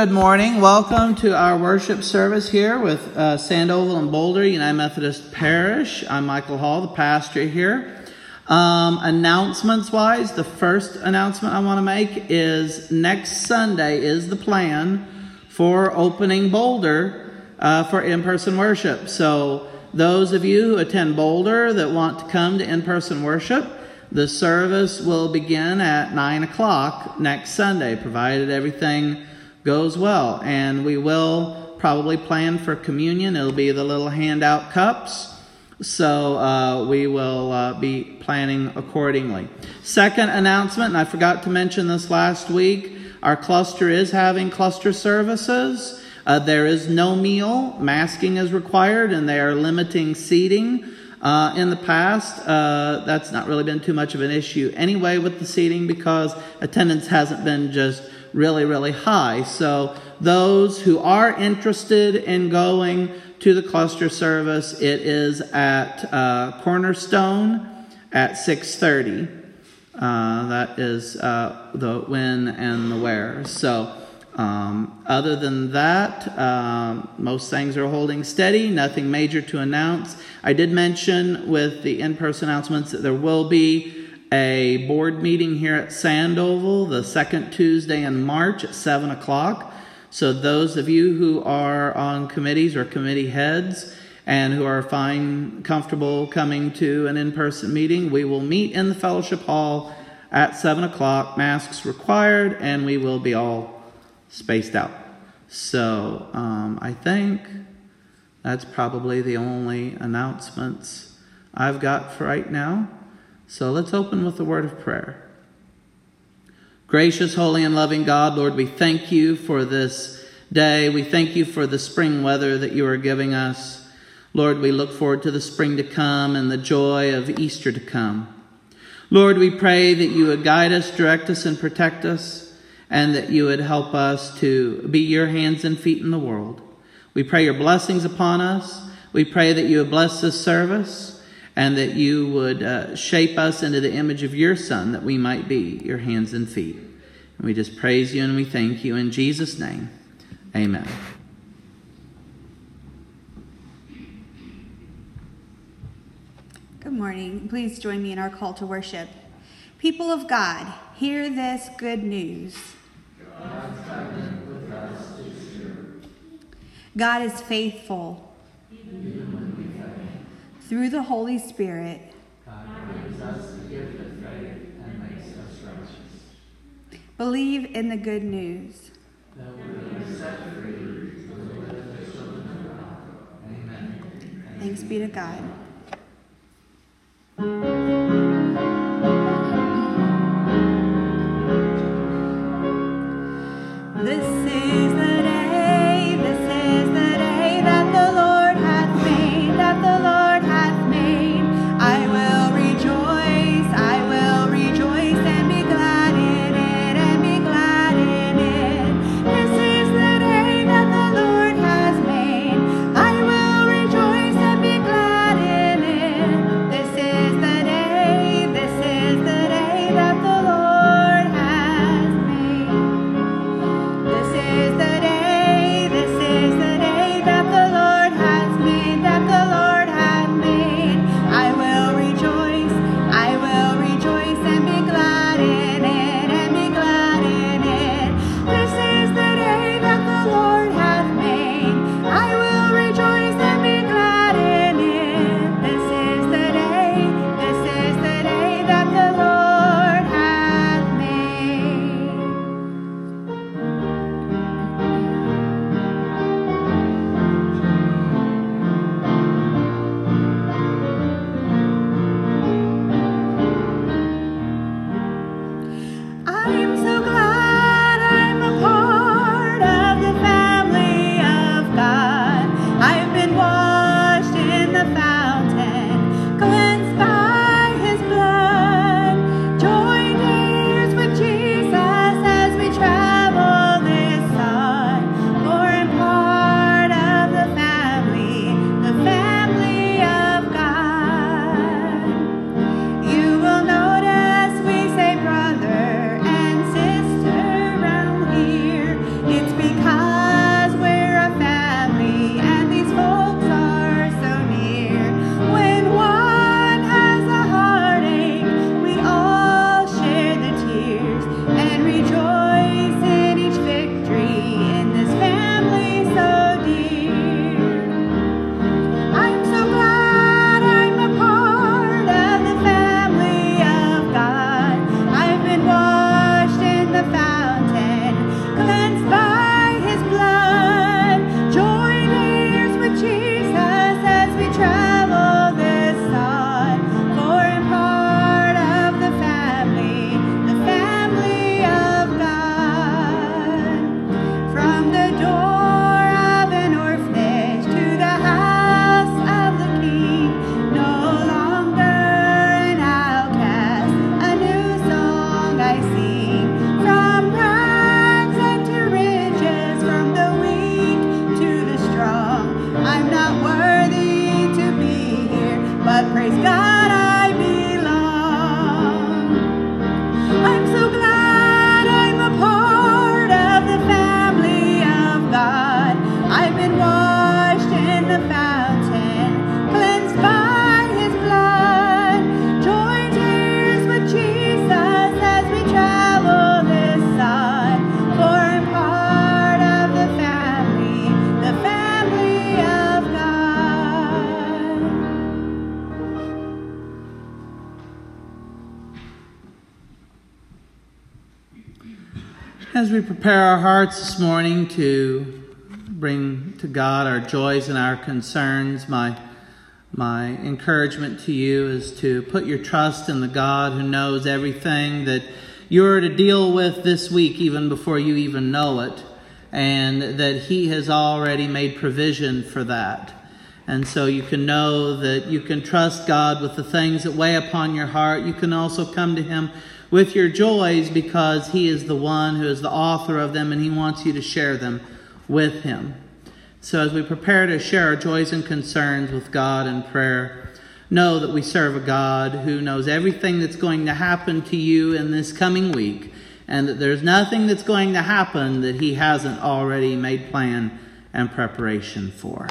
Good morning. Welcome to our worship service here with uh, Sandoval and Boulder United Methodist Parish. I'm Michael Hall, the pastor here. Um, announcements wise, the first announcement I want to make is next Sunday is the plan for opening Boulder uh, for in person worship. So, those of you who attend Boulder that want to come to in person worship, the service will begin at 9 o'clock next Sunday, provided everything goes well. And we will probably plan for communion. It'll be the little handout cups. So uh, we will uh, be planning accordingly. Second announcement, and I forgot to mention this last week, our cluster is having cluster services. Uh, there is no meal, masking is required, and they are limiting seating. Uh, in the past, uh, that's not really been too much of an issue anyway with the seating because attendance hasn't been just really, really high. So those who are interested in going to the cluster service, it is at uh, Cornerstone at 6:30. Uh, that is uh, the when and the where. So. Um, other than that, um, most things are holding steady, nothing major to announce. I did mention with the in person announcements that there will be a board meeting here at Sandoval the second Tuesday in March at 7 o'clock. So, those of you who are on committees or committee heads and who are fine, comfortable coming to an in person meeting, we will meet in the fellowship hall at 7 o'clock, masks required, and we will be all spaced out. So, um, I think that's probably the only announcements I've got for right now. So let's open with a word of prayer. Gracious, holy, and loving God, Lord, we thank you for this day. We thank you for the spring weather that you are giving us. Lord, we look forward to the spring to come and the joy of Easter to come. Lord, we pray that you would guide us, direct us, and protect us, and that you would help us to be your hands and feet in the world. We pray your blessings upon us. We pray that you would bless this service and that you would uh, shape us into the image of your Son, that we might be your hands and feet. And we just praise you and we thank you in Jesus' name. Amen. Good morning. Please join me in our call to worship. People of God, hear this good news. God is faithful through the Holy Spirit. God gives us the gift of faith and makes us righteous. Believe in the good news. Thanks be to God. Hearts this morning to bring to God our joys and our concerns, my my encouragement to you is to put your trust in the God who knows everything that you're to deal with this week, even before you even know it, and that He has already made provision for that. And so you can know that you can trust God with the things that weigh upon your heart. You can also come to Him with your joys because He is the one who is the author of them and He wants you to share them with Him. So as we prepare to share our joys and concerns with God in prayer, know that we serve a God who knows everything that's going to happen to you in this coming week and that there's nothing that's going to happen that He hasn't already made plan and preparation for.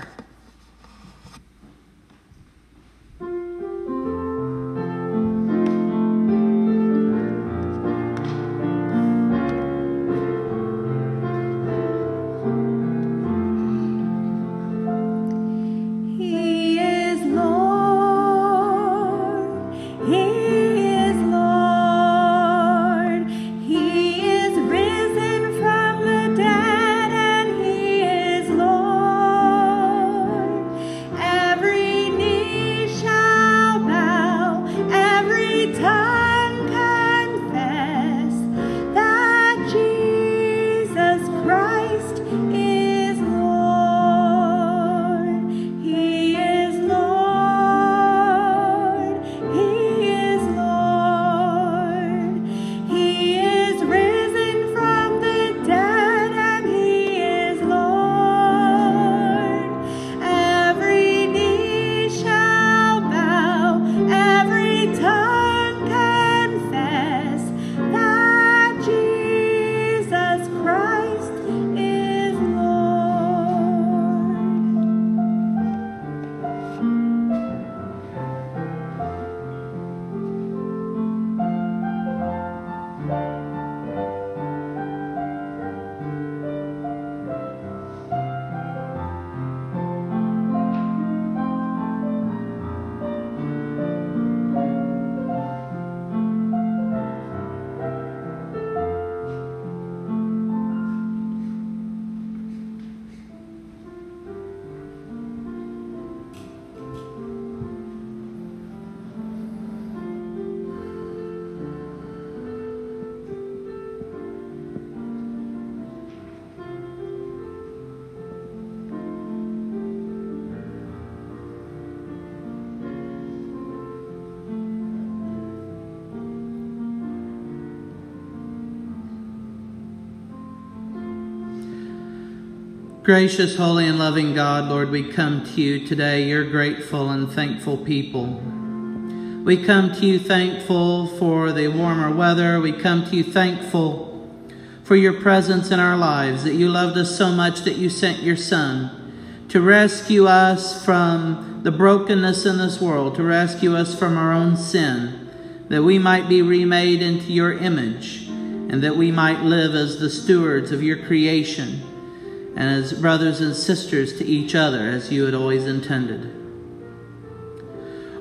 Gracious, holy, and loving God, Lord, we come to you today, your grateful and thankful people. We come to you thankful for the warmer weather. We come to you thankful for your presence in our lives, that you loved us so much that you sent your Son to rescue us from the brokenness in this world, to rescue us from our own sin, that we might be remade into your image, and that we might live as the stewards of your creation and as brothers and sisters to each other as you had always intended.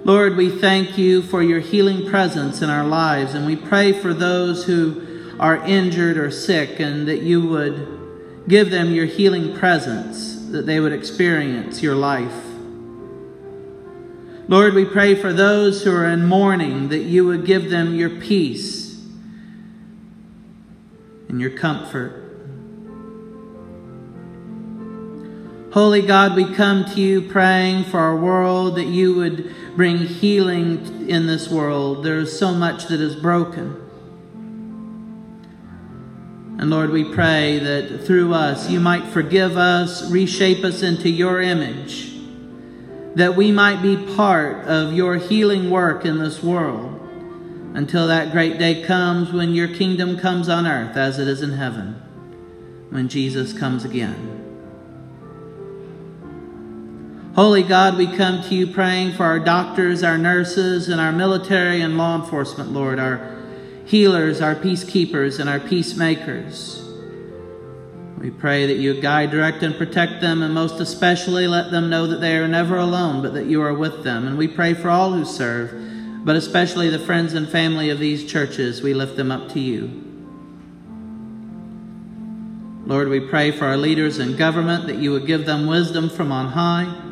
Lord, we thank you for your healing presence in our lives, and we pray for those who are injured or sick, and that you would give them your healing presence, that they would experience your life. Lord, we pray for those who are in mourning, that you would give them your peace and your comfort. Holy God, we come to you praying for our world that you would bring healing in this world. There is so much that is broken. And Lord, we pray that through us you might forgive us, reshape us into your image, that we might be part of your healing work in this world until that great day comes when your kingdom comes on earth as it is in heaven, when Jesus comes again. Holy God, we come to you praying for our doctors, our nurses, and our military and law enforcement, Lord, our healers, our peacekeepers, and our peacemakers. We pray that you guide, direct, and protect them, and most especially let them know that they are never alone, but that you are with them. And we pray for all who serve, but especially the friends and family of these churches. We lift them up to you. Lord, we pray for our leaders in government that you would give them wisdom from on high,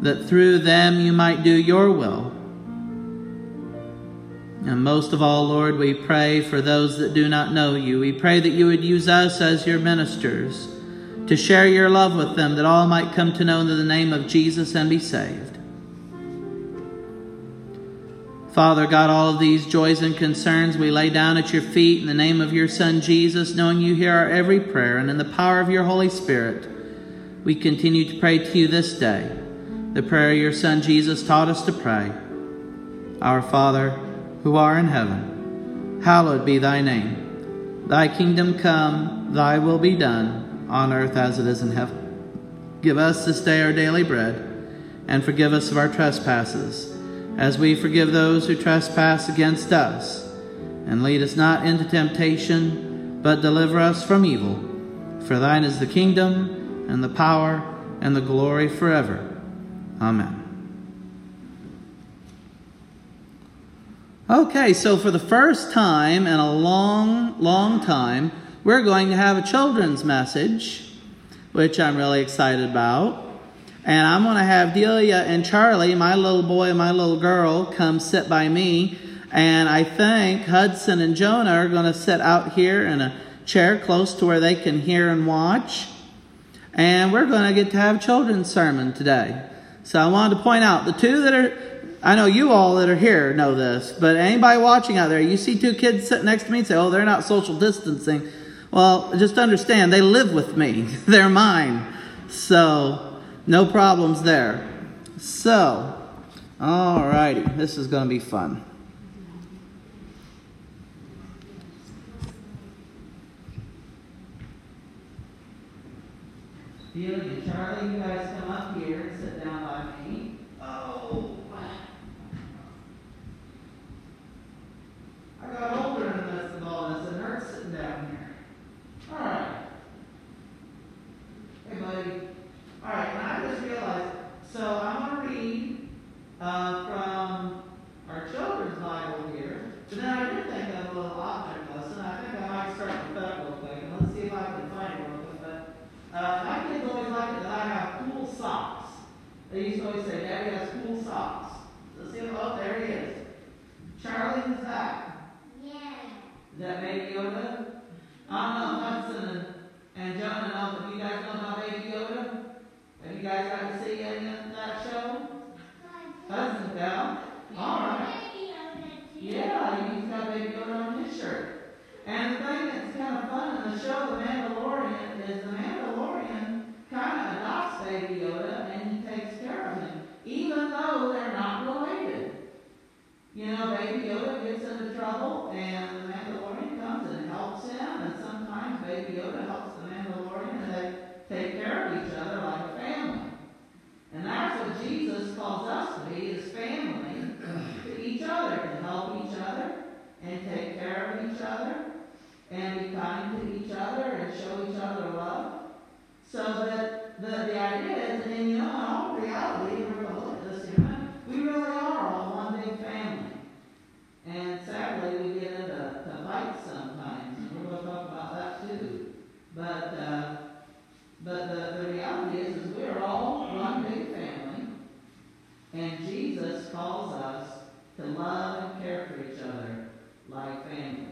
that through them you might do your will. And most of all, Lord, we pray for those that do not know you. We pray that you would use us as your ministers to share your love with them, that all might come to know the name of Jesus and be saved. Father God, all of these joys and concerns we lay down at your feet in the name of your Son Jesus, knowing you hear our every prayer, and in the power of your Holy Spirit, we continue to pray to you this day. The prayer your Son Jesus taught us to pray. Our Father, who art in heaven, hallowed be thy name. Thy kingdom come, thy will be done, on earth as it is in heaven. Give us this day our daily bread, and forgive us of our trespasses as we forgive those who trespass against us. And lead us not into temptation, but deliver us from evil. For thine is the kingdom, and the power, and the glory forever. Amen. Okay, so for the first time in a long, long time, we're going to have a children's message, which I'm really excited about. And I'm going to have Delia and Charlie, my little boy and my little girl, come sit by me. And I think Hudson and Jonah are going to sit out here in a chair close to where they can hear and watch. And we're going to get to have children's sermon today. So I wanted to point out the two that are, I know you all that are here know this, but anybody watching out there, you see two kids sitting next to me and say, oh, they're not social distancing. Well, just understand, they live with me. they're mine. So, no problems there. So, all righty, this is going to be fun. Delia Charlie, you guys come up here and sit down by me. Oh, I got older midst of all this and hurt sitting down here. All right. Hey, buddy. All right, and I just realized, so I'm going to read uh, from our children's Bible here, but then I did think of a little object lesson. I think I might start with that real quick, and let's see if I can find it real quick. But uh, my kids always like it that I have cool socks. They used to always say, Daddy has cool socks. Let's see, oh, there he is. Charlie in back. That Baby Yoda? I don't know, Hudson and, Jonah but do you guys know about Baby Yoda? Have you guys got to see any of that show? Husband down. All right. Yeah, he's got Baby Yoda on his shirt. And the thing that's kind of fun in the show, The Mandalorian, is the Mandalorian kind of adopts Baby Yoda and he takes care of him, even though they're not related. You know, Baby Yoda gets into trouble and the Mandalorian comes and helps him, and sometimes Baby Yoda helps the Mandalorian and they take care of each other like a family. And that's what Jesus calls us to be, is family to each other, to help each other and take care of each other and be kind to each other and show each other love. So that the, the idea is, and you know, in all reality, we're going to look at this here, we really are all one big family. And sadly, we get into to fights sometimes, and we're going to talk about that too. But uh, but the, the reality is, is we are all one big family, and Jesus calls us to love and care for each other like family,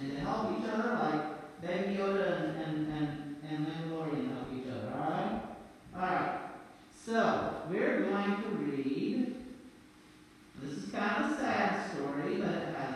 and to help each other like Baby Yoda and, and, and, and Mandalorian help each other. All right? All right. So we're going to read. This is kind of a sad story, but it has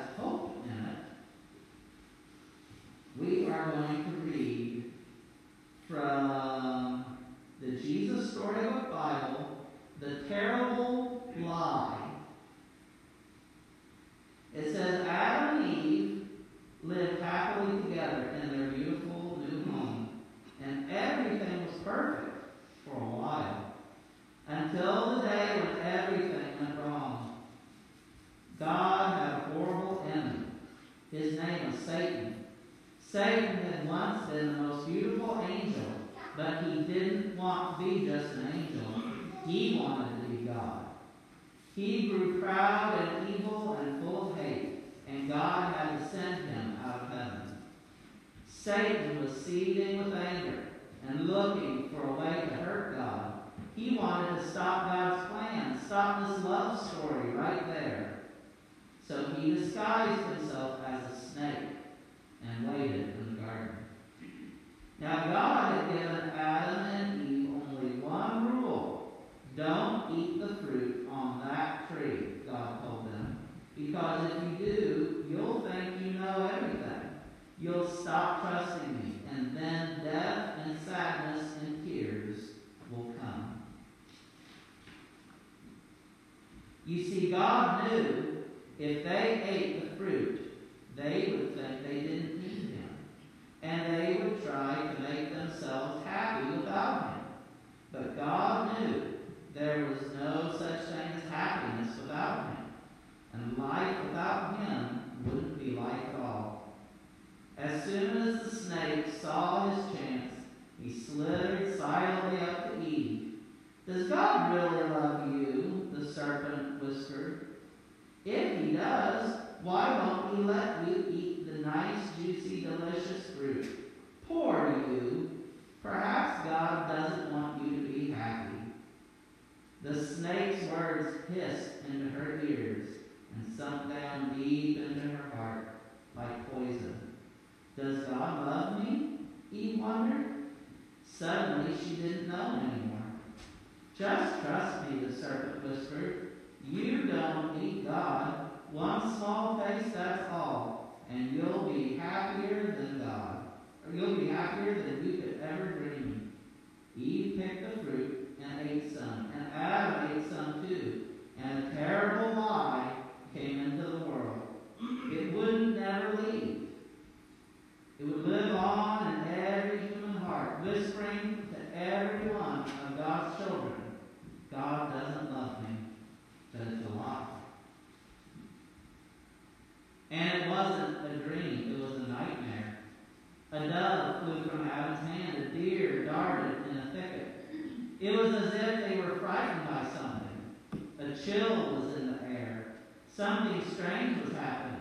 chill was in the air. Something strange was happening.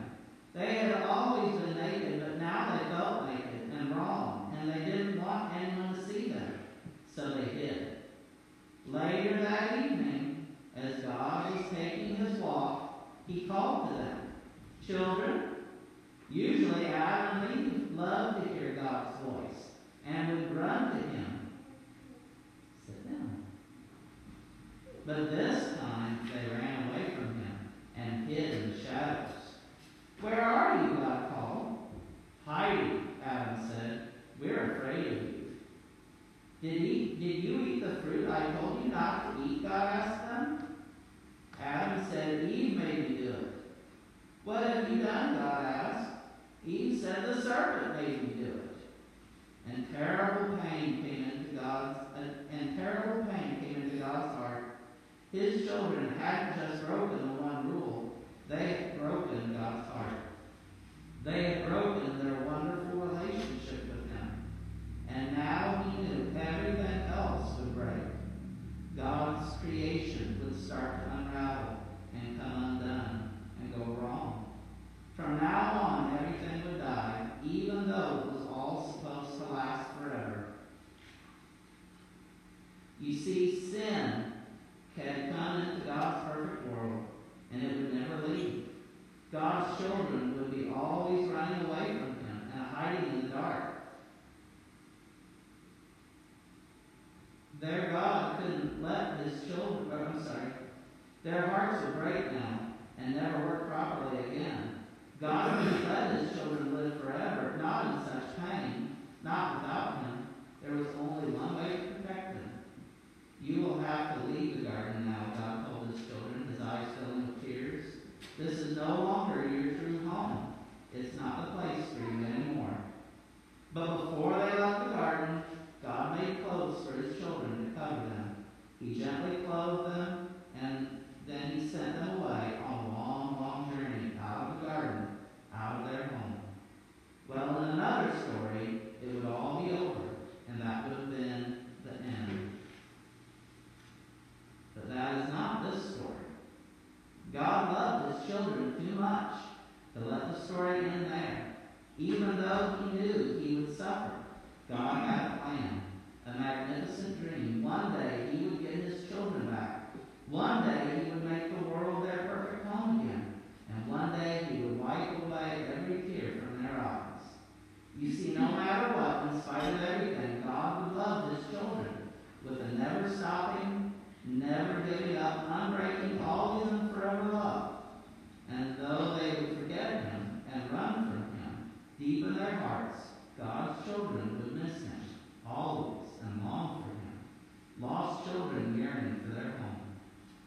They had always been naked, but now they felt naked and wrong, and they didn't want anyone to see them. So they hid. Later that evening, as God was taking his walk, he called to them, Children, usually Adam and Eve loved to hear God's voice and would run to him. Sit down. But this time they ran away from him and hid in the shadows. Where are you? God called. Hiding, Adam said. We're afraid of you. Did, he, did you eat the fruit I told you not to eat? God asked them. Adam said, Eve made me do it. What have you done? God asked. Eve said, The serpent made me do it. And terrible pain came into God's and terrible pain came into God's. His children hadn't just broken the one rule, they had broken God's heart. They had broken their wonderful relationship with Him. And now He knew everything else would break. God's creation would start to unravel and come undone and go wrong. From now on, everything would die, even though it was all supposed to last forever. You see, sin had come into God's perfect world, and it would never leave. God's children would be always running away from Him and hiding in the dark. Their God couldn't let His children, or I'm sorry, their hearts would break now and never work properly again. God couldn't let His children live forever, not in such pain, not without Him. There was only one way to protect them. You will have to leave the garden now, God told His children, his eyes filling with tears. This is no longer your true home. It's not the place for you anymore. But before they left the garden, God made clothes for his children to cover them. He gently clothed them, and then he sent them away on a long, long journey out of the garden, out of their home. Well, in another story, it would all be over, and that would have been the end. But that is not. God loved his children too much to let the story end there. Even though he knew he would suffer, God had a plan, a magnificent dream. One day he would get his children back. One day he would make the world their perfect home again. And one day he would wipe away every tear from their eyes. You see, no matter what, in spite of everything, God would love his children with a never stopping, never giving up, unbreaking, always and forever love. And though they would forget him and run from him, deep in their hearts, God's children would miss him always and long for him. Lost children yearning for their home.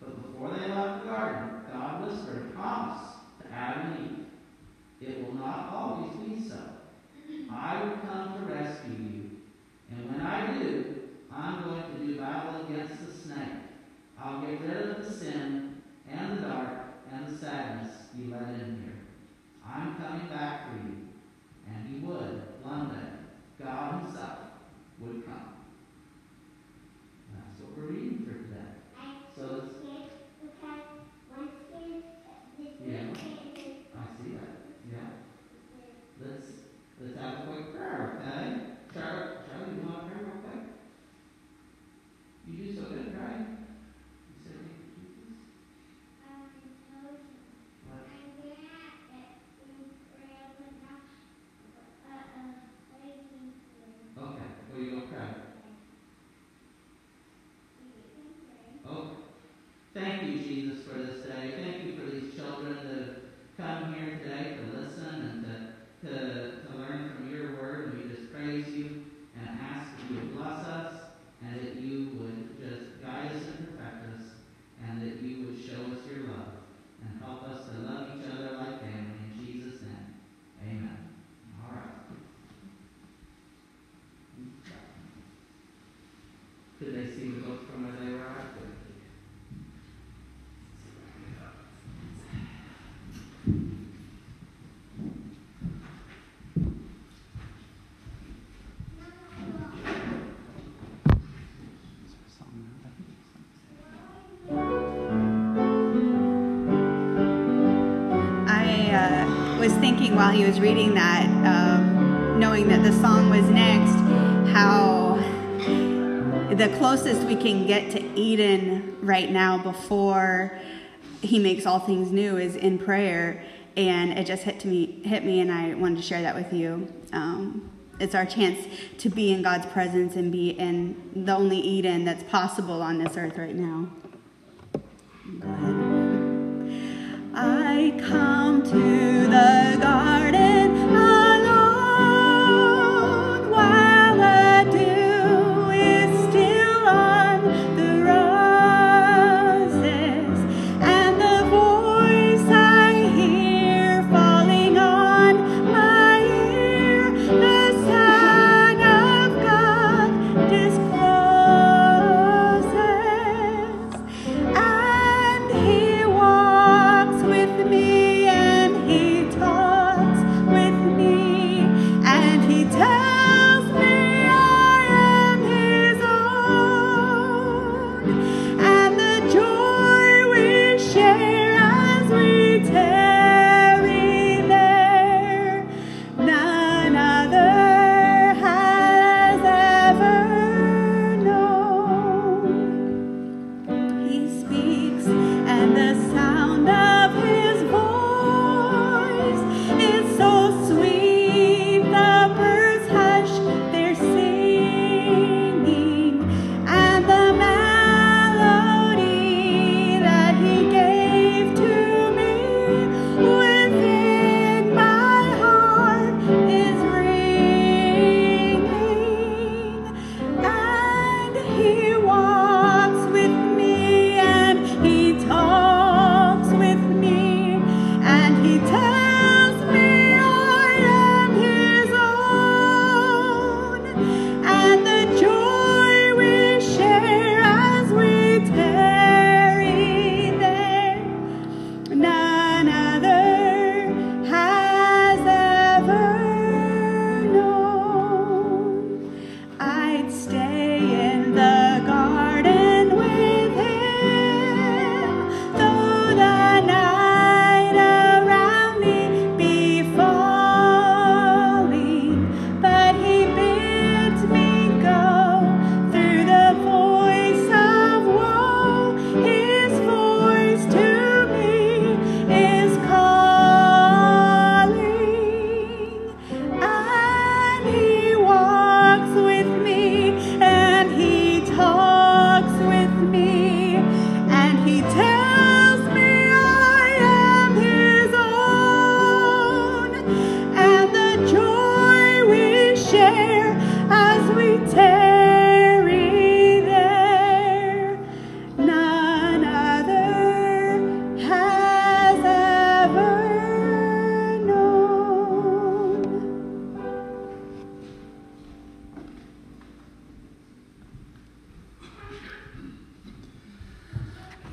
But before they left the garden, God whispered a promise to Adam and Eve. It will not always be so. I will come to rescue you. And when I do, I'm going to do battle against the snake. I'll get rid of the sin and the dark and the sadness you let in here. I'm coming back for you. And he would, one day. God himself would come. That's what we're reading for today. So it's yeah. I see that. Yeah. Let's let's have a quick prayer, okay? Charlie, Charlie, you want to pray real quick? You do so good, right? You said you could do this? What? Okay. Well, you go pray. Okay. Thank you, Jesus, was thinking while he was reading that, um, knowing that the song was next, how the closest we can get to Eden right now before he makes all things new is in prayer. And it just hit to me, hit me, and I wanted to share that with you. Um, it's our chance to be in God's presence and be in the only Eden that's possible on this earth right now. Come to the garden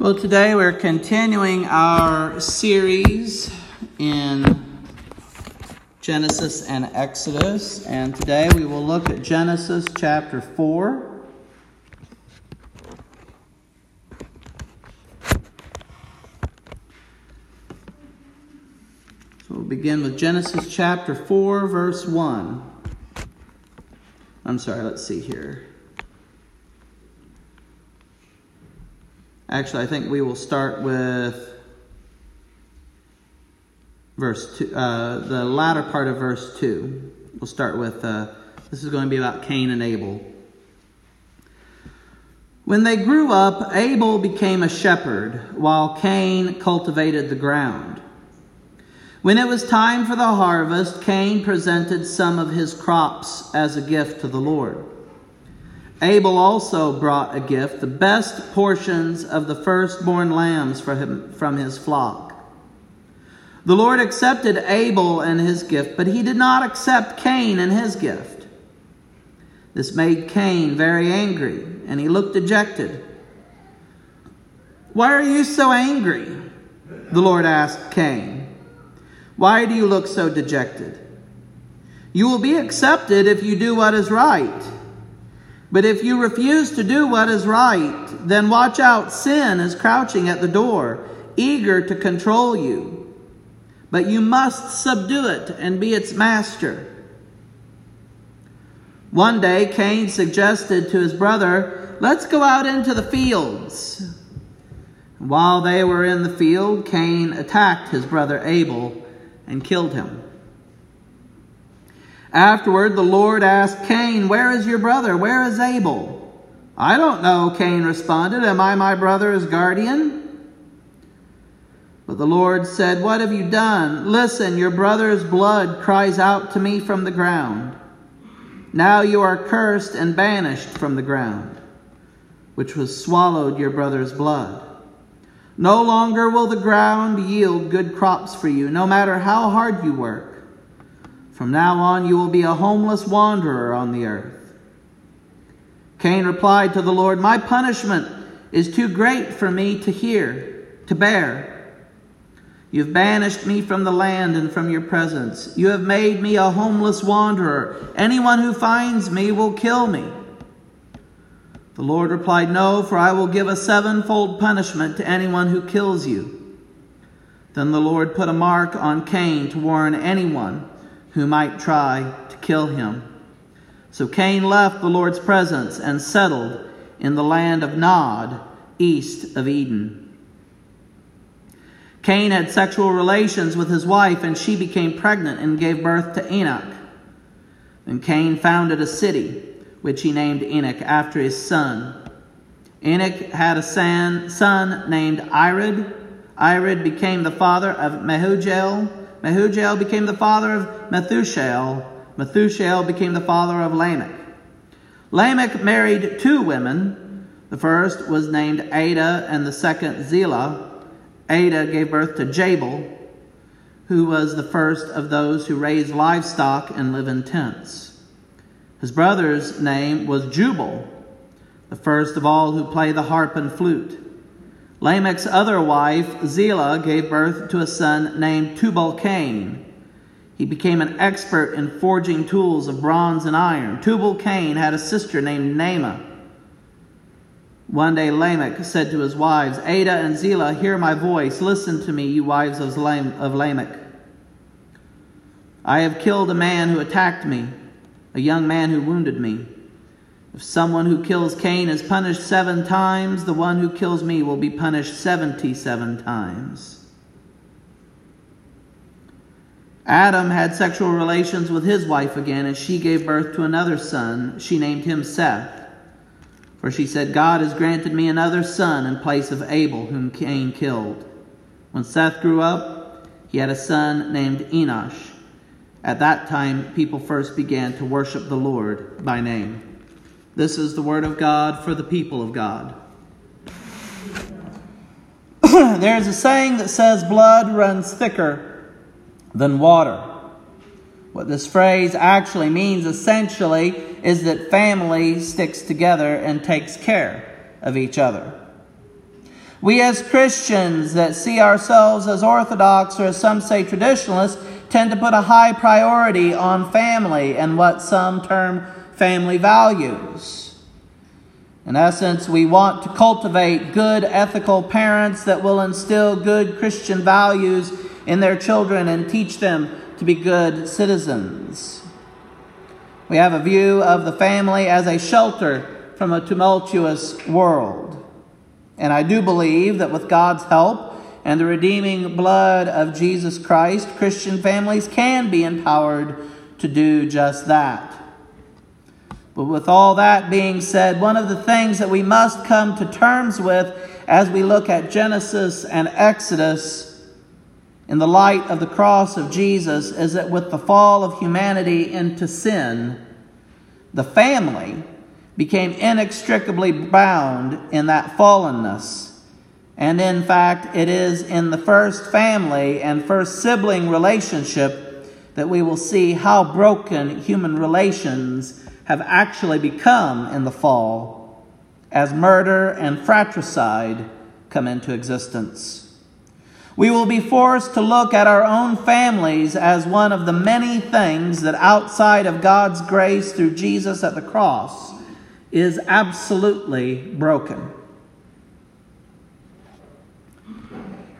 Well, today we're continuing our series in Genesis and Exodus, and today we will look at Genesis chapter 4. So we'll begin with Genesis chapter 4, verse 1. I'm sorry, let's see here. Actually, I think we will start with verse two, uh, the latter part of verse two. We'll start with uh, this is going to be about Cain and Abel. When they grew up, Abel became a shepherd, while Cain cultivated the ground. When it was time for the harvest, Cain presented some of his crops as a gift to the Lord. Abel also brought a gift, the best portions of the firstborn lambs from his flock. The Lord accepted Abel and his gift, but he did not accept Cain and his gift. This made Cain very angry, and he looked dejected. Why are you so angry? The Lord asked Cain. Why do you look so dejected? You will be accepted if you do what is right. But if you refuse to do what is right, then watch out. Sin is crouching at the door, eager to control you. But you must subdue it and be its master. One day, Cain suggested to his brother, Let's go out into the fields. While they were in the field, Cain attacked his brother Abel and killed him. Afterward, the Lord asked Cain, Where is your brother? Where is Abel? I don't know, Cain responded. Am I my brother's guardian? But the Lord said, What have you done? Listen, your brother's blood cries out to me from the ground. Now you are cursed and banished from the ground, which was swallowed your brother's blood. No longer will the ground yield good crops for you, no matter how hard you work. From now on, you will be a homeless wanderer on the earth. Cain replied to the Lord, My punishment is too great for me to hear, to bear. You've banished me from the land and from your presence. You have made me a homeless wanderer. Anyone who finds me will kill me. The Lord replied, No, for I will give a sevenfold punishment to anyone who kills you. Then the Lord put a mark on Cain to warn anyone who might try to kill him. So Cain left the Lord's presence and settled in the land of Nod, east of Eden. Cain had sexual relations with his wife, and she became pregnant and gave birth to Enoch. And Cain founded a city, which he named Enoch after his son. Enoch had a son named Irad. Irad became the father of Mehujael. Mehujael became the father of Methushael. Methushael became the father of Lamech. Lamech married two women. The first was named Adah and the second Zillah. Adah gave birth to Jabal, who was the first of those who raise livestock and live in tents. His brother's name was Jubal, the first of all who play the harp and flute. Lamech's other wife, Zillah, gave birth to a son named Tubal Cain. He became an expert in forging tools of bronze and iron. Tubal Cain had a sister named Naamah. One day Lamech said to his wives, Adah and Zillah, hear my voice. Listen to me, you wives of Lamech. I have killed a man who attacked me, a young man who wounded me. If someone who kills Cain is punished seven times, the one who kills me will be punished 77 times. Adam had sexual relations with his wife again, and she gave birth to another son. She named him Seth. For she said, God has granted me another son in place of Abel, whom Cain killed. When Seth grew up, he had a son named Enosh. At that time, people first began to worship the Lord by name. This is the word of God for the people of God. There's a saying that says, Blood runs thicker than water. What this phrase actually means essentially is that family sticks together and takes care of each other. We as Christians that see ourselves as Orthodox or as some say traditionalists tend to put a high priority on family and what some term family values. In essence, we want to cultivate good ethical parents that will instill good Christian values in their children and teach them to be good citizens. We have a view of the family as a shelter from a tumultuous world. And I do believe that with God's help and the redeeming blood of Jesus Christ, Christian families can be empowered to do just that. But with all that being said, one of the things that we must come to terms with as we look at Genesis and Exodus in the light of the cross of Jesus is that with the fall of humanity into sin, the family became inextricably bound in that fallenness. And in fact, it is in the first family and first sibling relationship that we will see how broken human relations have actually become in the fall as murder and fratricide come into existence. We will be forced to look at our own families as one of the many things that outside of God's grace through Jesus at the cross is absolutely broken.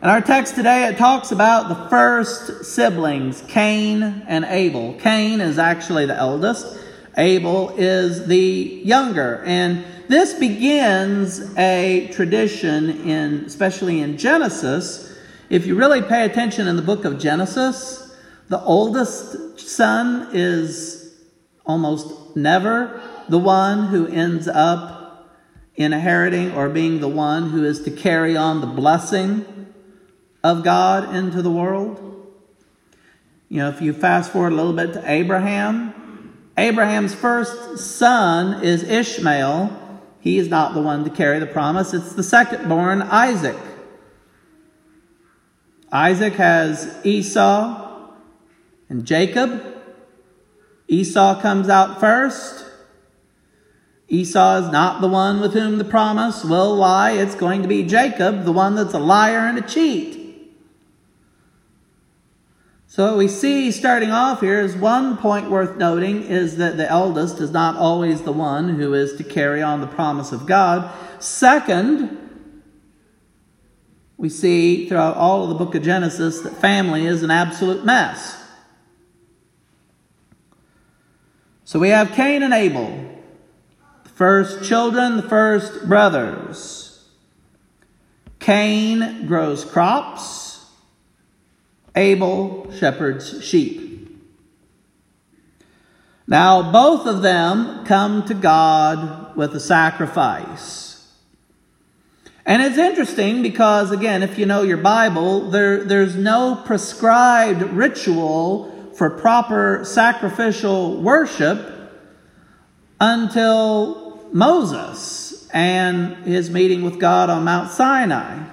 In our text today, it talks about the first siblings, Cain and Abel. Cain is actually the eldest, Abel is the younger. And this begins a tradition in, especially in Genesis. If you really pay attention in the book of Genesis, the oldest son is almost never the one who ends up inheriting or being the one who is to carry on the blessing of God into the world. You know, if you fast forward a little bit to Abraham, Abraham's first son is Ishmael. He is not the one to carry the promise, it's the second born, Isaac. Isaac has Esau and Jacob. Esau comes out first. Esau is not the one with whom the promise will lie. It's going to be Jacob, the one that's a liar and a cheat. So, we see starting off here is one point worth noting is that the eldest is not always the one who is to carry on the promise of God. Second, we see throughout all of the book of Genesis that family is an absolute mess. So we have Cain and Abel the first children, the first brothers. Cain grows crops, Abel shepherds sheep. Now, both of them come to God with a sacrifice. And it's interesting because, again, if you know your Bible, there, there's no prescribed ritual for proper sacrificial worship until Moses and his meeting with God on Mount Sinai.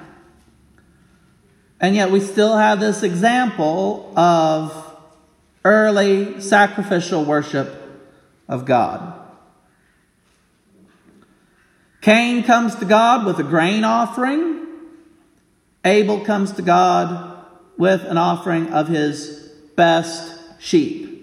And yet we still have this example of early sacrificial worship of God. Cain comes to God with a grain offering. Abel comes to God with an offering of his best sheep.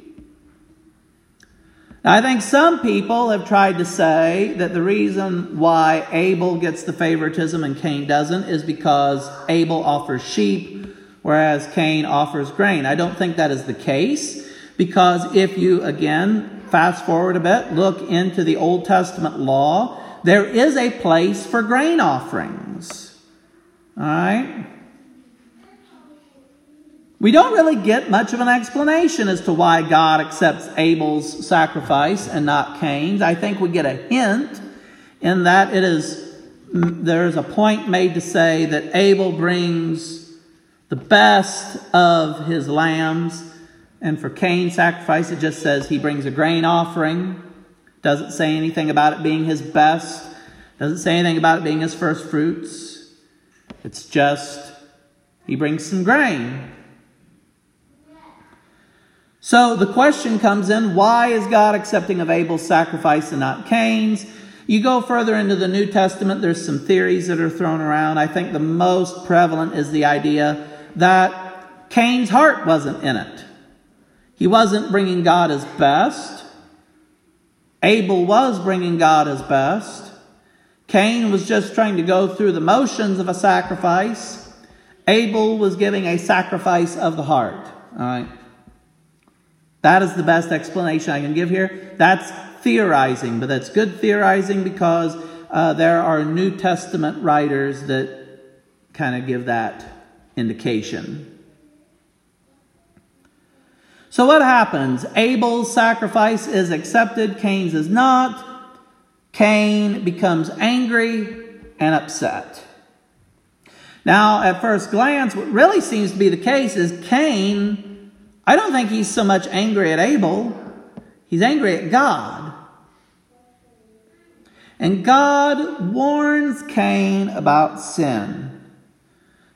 Now, I think some people have tried to say that the reason why Abel gets the favoritism and Cain doesn't is because Abel offers sheep, whereas Cain offers grain. I don't think that is the case because if you, again, fast forward a bit, look into the Old Testament law, there is a place for grain offerings. All right? We don't really get much of an explanation as to why God accepts Abel's sacrifice and not Cain's. I think we get a hint in that it is there's a point made to say that Abel brings the best of his lambs, and for Cain's sacrifice, it just says he brings a grain offering Doesn't say anything about it being his best. Doesn't say anything about it being his first fruits. It's just he brings some grain. So the question comes in why is God accepting of Abel's sacrifice and not Cain's? You go further into the New Testament, there's some theories that are thrown around. I think the most prevalent is the idea that Cain's heart wasn't in it. He wasn't bringing God his best. Abel was bringing God his best. Cain was just trying to go through the motions of a sacrifice. Abel was giving a sacrifice of the heart. All right. That is the best explanation I can give here. That's theorizing, but that's good theorizing because uh, there are New Testament writers that kind of give that indication. So, what happens? Abel's sacrifice is accepted, Cain's is not. Cain becomes angry and upset. Now, at first glance, what really seems to be the case is Cain, I don't think he's so much angry at Abel, he's angry at God. And God warns Cain about sin.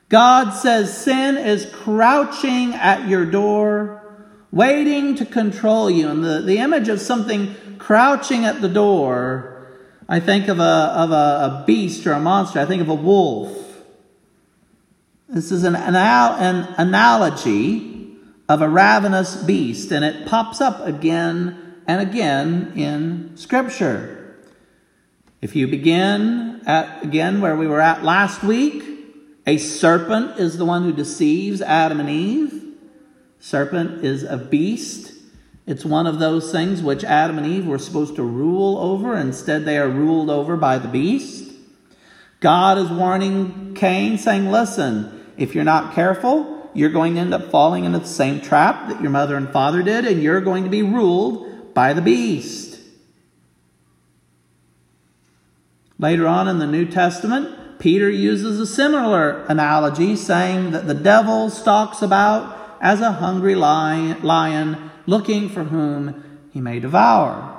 God says sin is crouching at your door, waiting to control you. And the, the image of something crouching at the door, I think of a, of a, a beast or a monster. I think of a wolf. This is an, an, an analogy of a ravenous beast, and it pops up again and again in Scripture. If you begin at again where we were at last week, a serpent is the one who deceives Adam and Eve. Serpent is a beast. It's one of those things which Adam and Eve were supposed to rule over. Instead, they are ruled over by the beast. God is warning Cain, saying, Listen, if you're not careful, you're going to end up falling into the same trap that your mother and father did, and you're going to be ruled by the beast. Later on in the New Testament, Peter uses a similar analogy, saying that the devil stalks about as a hungry lion, looking for whom he may devour.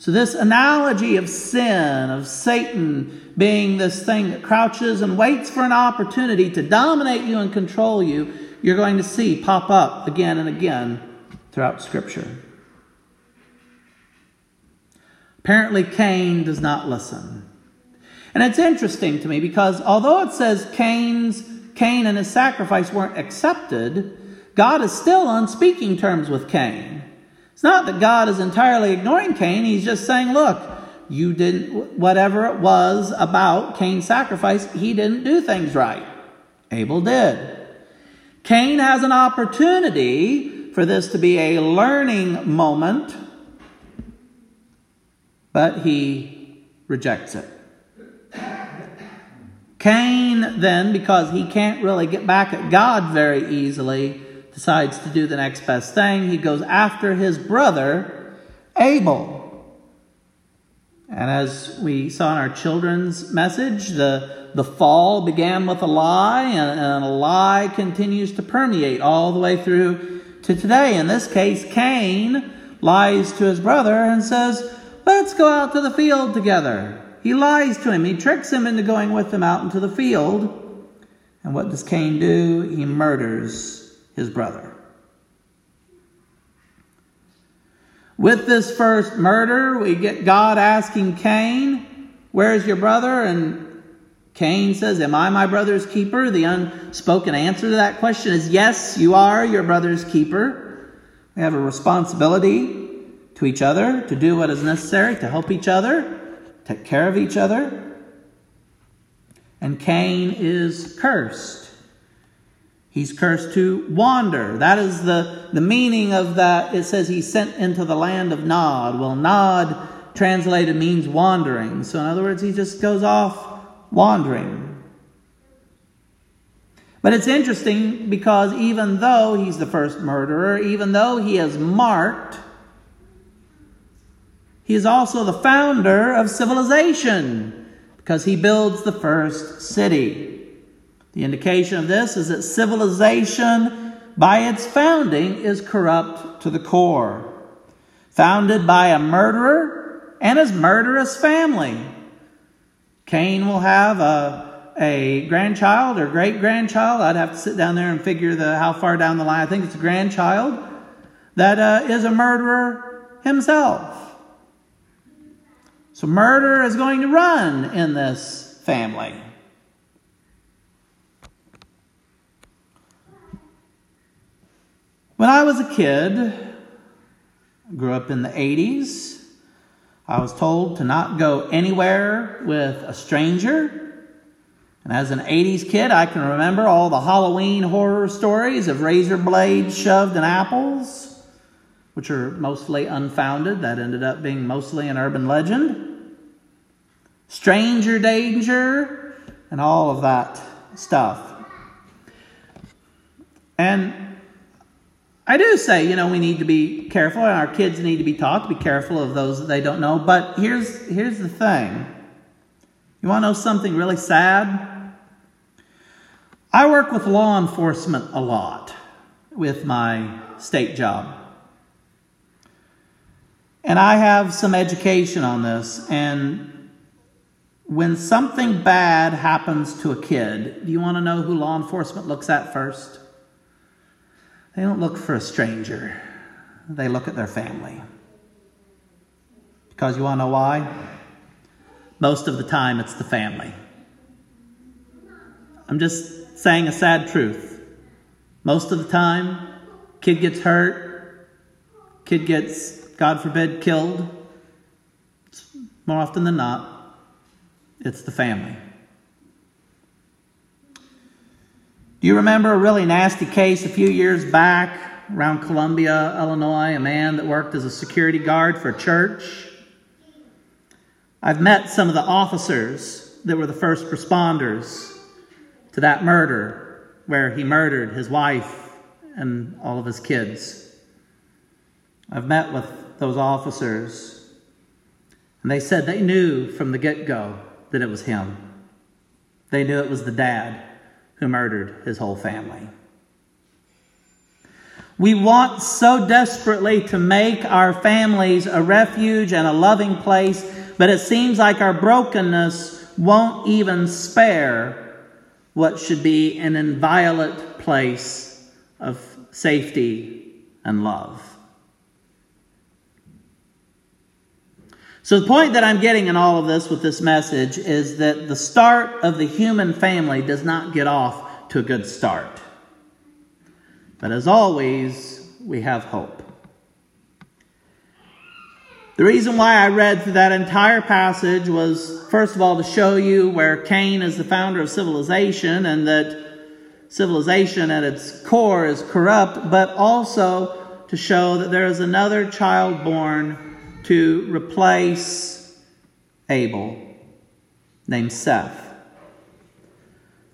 So, this analogy of sin, of Satan being this thing that crouches and waits for an opportunity to dominate you and control you, you're going to see pop up again and again throughout Scripture. Apparently, Cain does not listen. And it's interesting to me because although it says Cain's, Cain and his sacrifice weren't accepted, God is still on speaking terms with Cain. It's not that God is entirely ignoring Cain, he's just saying, look, you didn't, whatever it was about Cain's sacrifice, he didn't do things right. Abel did. Cain has an opportunity for this to be a learning moment but he rejects it. Cain, then, because he can't really get back at God very easily, decides to do the next best thing. He goes after his brother, Abel. And as we saw in our children's message, the, the fall began with a lie, and, and a lie continues to permeate all the way through to today. In this case, Cain lies to his brother and says, Let's go out to the field together. He lies to him. He tricks him into going with him out into the field. And what does Cain do? He murders his brother. With this first murder, we get God asking Cain, Where's your brother? And Cain says, Am I my brother's keeper? The unspoken answer to that question is yes, you are your brother's keeper. We have a responsibility to each other, to do what is necessary to help each other, take care of each other. And Cain is cursed. He's cursed to wander. That is the, the meaning of that. It says he's sent into the land of Nod. Well, Nod translated means wandering. So, in other words, he just goes off wandering. But it's interesting because even though he's the first murderer, even though he is marked, he is also the founder of civilization because he builds the first city. The indication of this is that civilization, by its founding, is corrupt to the core. founded by a murderer and his murderous family. Cain will have a, a grandchild or great grandchild. I'd have to sit down there and figure the how far down the line. I think it's a grandchild that uh, is a murderer himself. So murder is going to run in this family. When I was a kid, grew up in the 80s, I was told to not go anywhere with a stranger. And as an 80s kid, I can remember all the Halloween horror stories of razor blades shoved in apples, which are mostly unfounded. That ended up being mostly an urban legend. Stranger danger, and all of that stuff. And I do say, you know, we need to be careful, and our kids need to be taught to be careful of those that they don't know. But here's, here's the thing you want to know something really sad? I work with law enforcement a lot with my state job. And I have some education on this. And when something bad happens to a kid, do you want to know who law enforcement looks at first? They don't look for a stranger, they look at their family. Because you want to know why? Most of the time, it's the family. I'm just saying a sad truth. Most of the time, kid gets hurt, kid gets, God forbid, killed. More often than not, it's the family. Do you remember a really nasty case a few years back around Columbia, Illinois? A man that worked as a security guard for a church. I've met some of the officers that were the first responders to that murder, where he murdered his wife and all of his kids. I've met with those officers, and they said they knew from the get go that it was him. They knew it was the dad who murdered his whole family. We want so desperately to make our families a refuge and a loving place, but it seems like our brokenness won't even spare what should be an inviolate place of safety and love. So, the point that I'm getting in all of this with this message is that the start of the human family does not get off to a good start. But as always, we have hope. The reason why I read through that entire passage was, first of all, to show you where Cain is the founder of civilization and that civilization at its core is corrupt, but also to show that there is another child born to replace Abel, named Seth.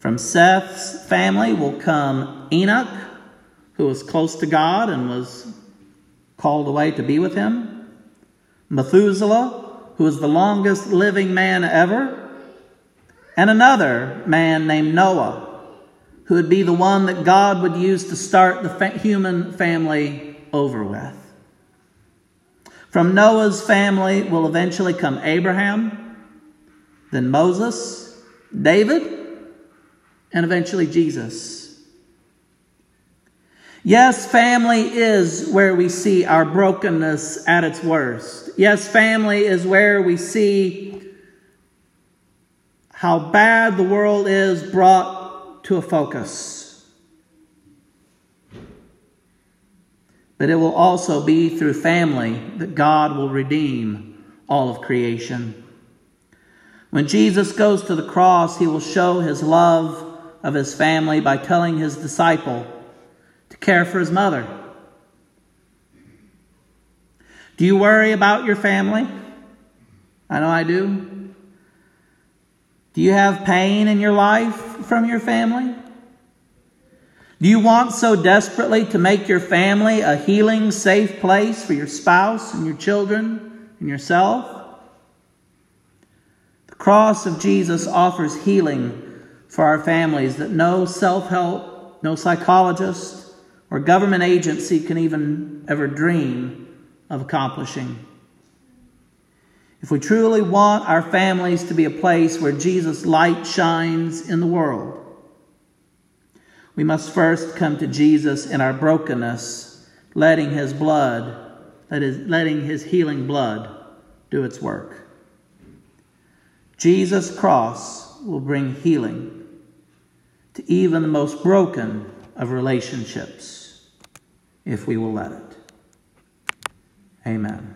From Seth's family will come Enoch, who was close to God and was called away to be with him, Methuselah, who was the longest living man ever, and another man named Noah, who would be the one that God would use to start the human family over with. From Noah's family will eventually come Abraham, then Moses, David, and eventually Jesus. Yes, family is where we see our brokenness at its worst. Yes, family is where we see how bad the world is brought to a focus. But it will also be through family that God will redeem all of creation. When Jesus goes to the cross, he will show his love of his family by telling his disciple to care for his mother. Do you worry about your family? I know I do. Do you have pain in your life from your family? Do you want so desperately to make your family a healing, safe place for your spouse and your children and yourself? The cross of Jesus offers healing for our families that no self help, no psychologist, or government agency can even ever dream of accomplishing. If we truly want our families to be a place where Jesus' light shines in the world, we must first come to Jesus in our brokenness, letting his blood, that is, letting his healing blood do its work. Jesus' cross will bring healing to even the most broken of relationships if we will let it. Amen.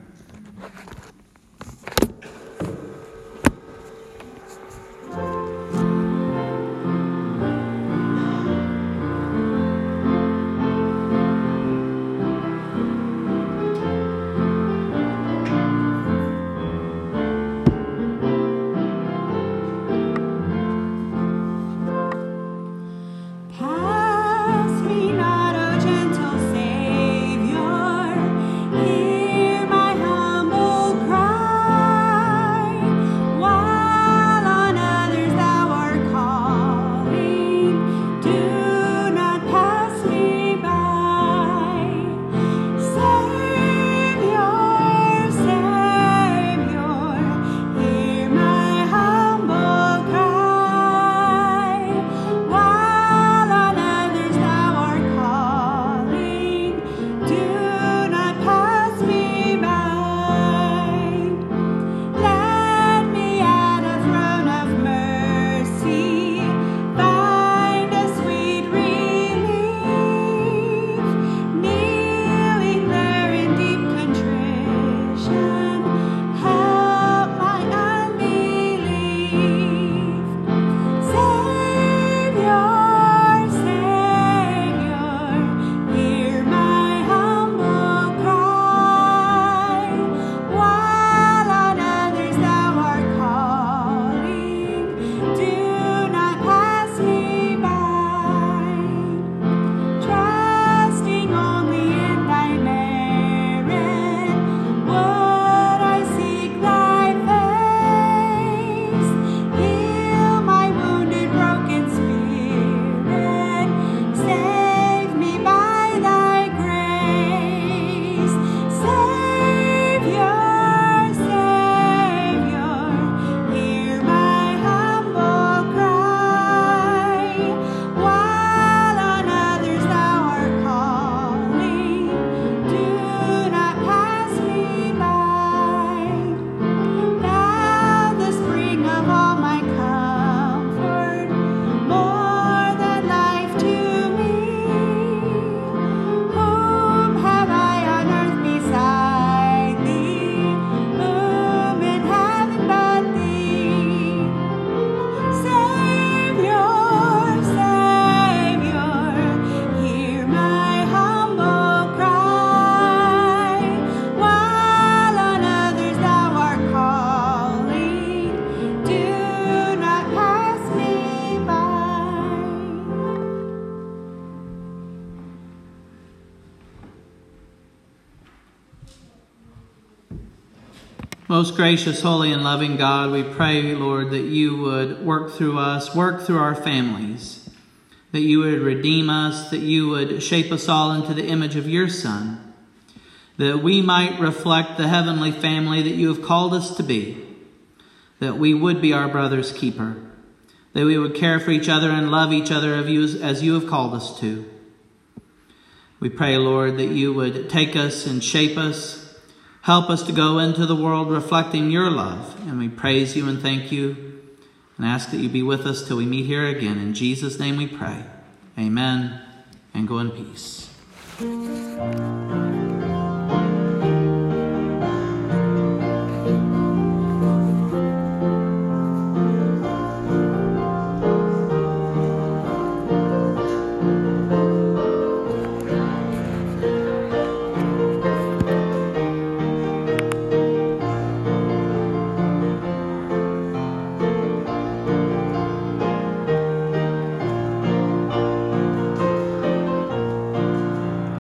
Gracious, holy, and loving God, we pray, Lord, that you would work through us, work through our families, that you would redeem us, that you would shape us all into the image of your Son, that we might reflect the heavenly family that you have called us to be, that we would be our brother's keeper, that we would care for each other and love each other as you have called us to. We pray, Lord, that you would take us and shape us Help us to go into the world reflecting your love. And we praise you and thank you and ask that you be with us till we meet here again. In Jesus' name we pray. Amen. And go in peace.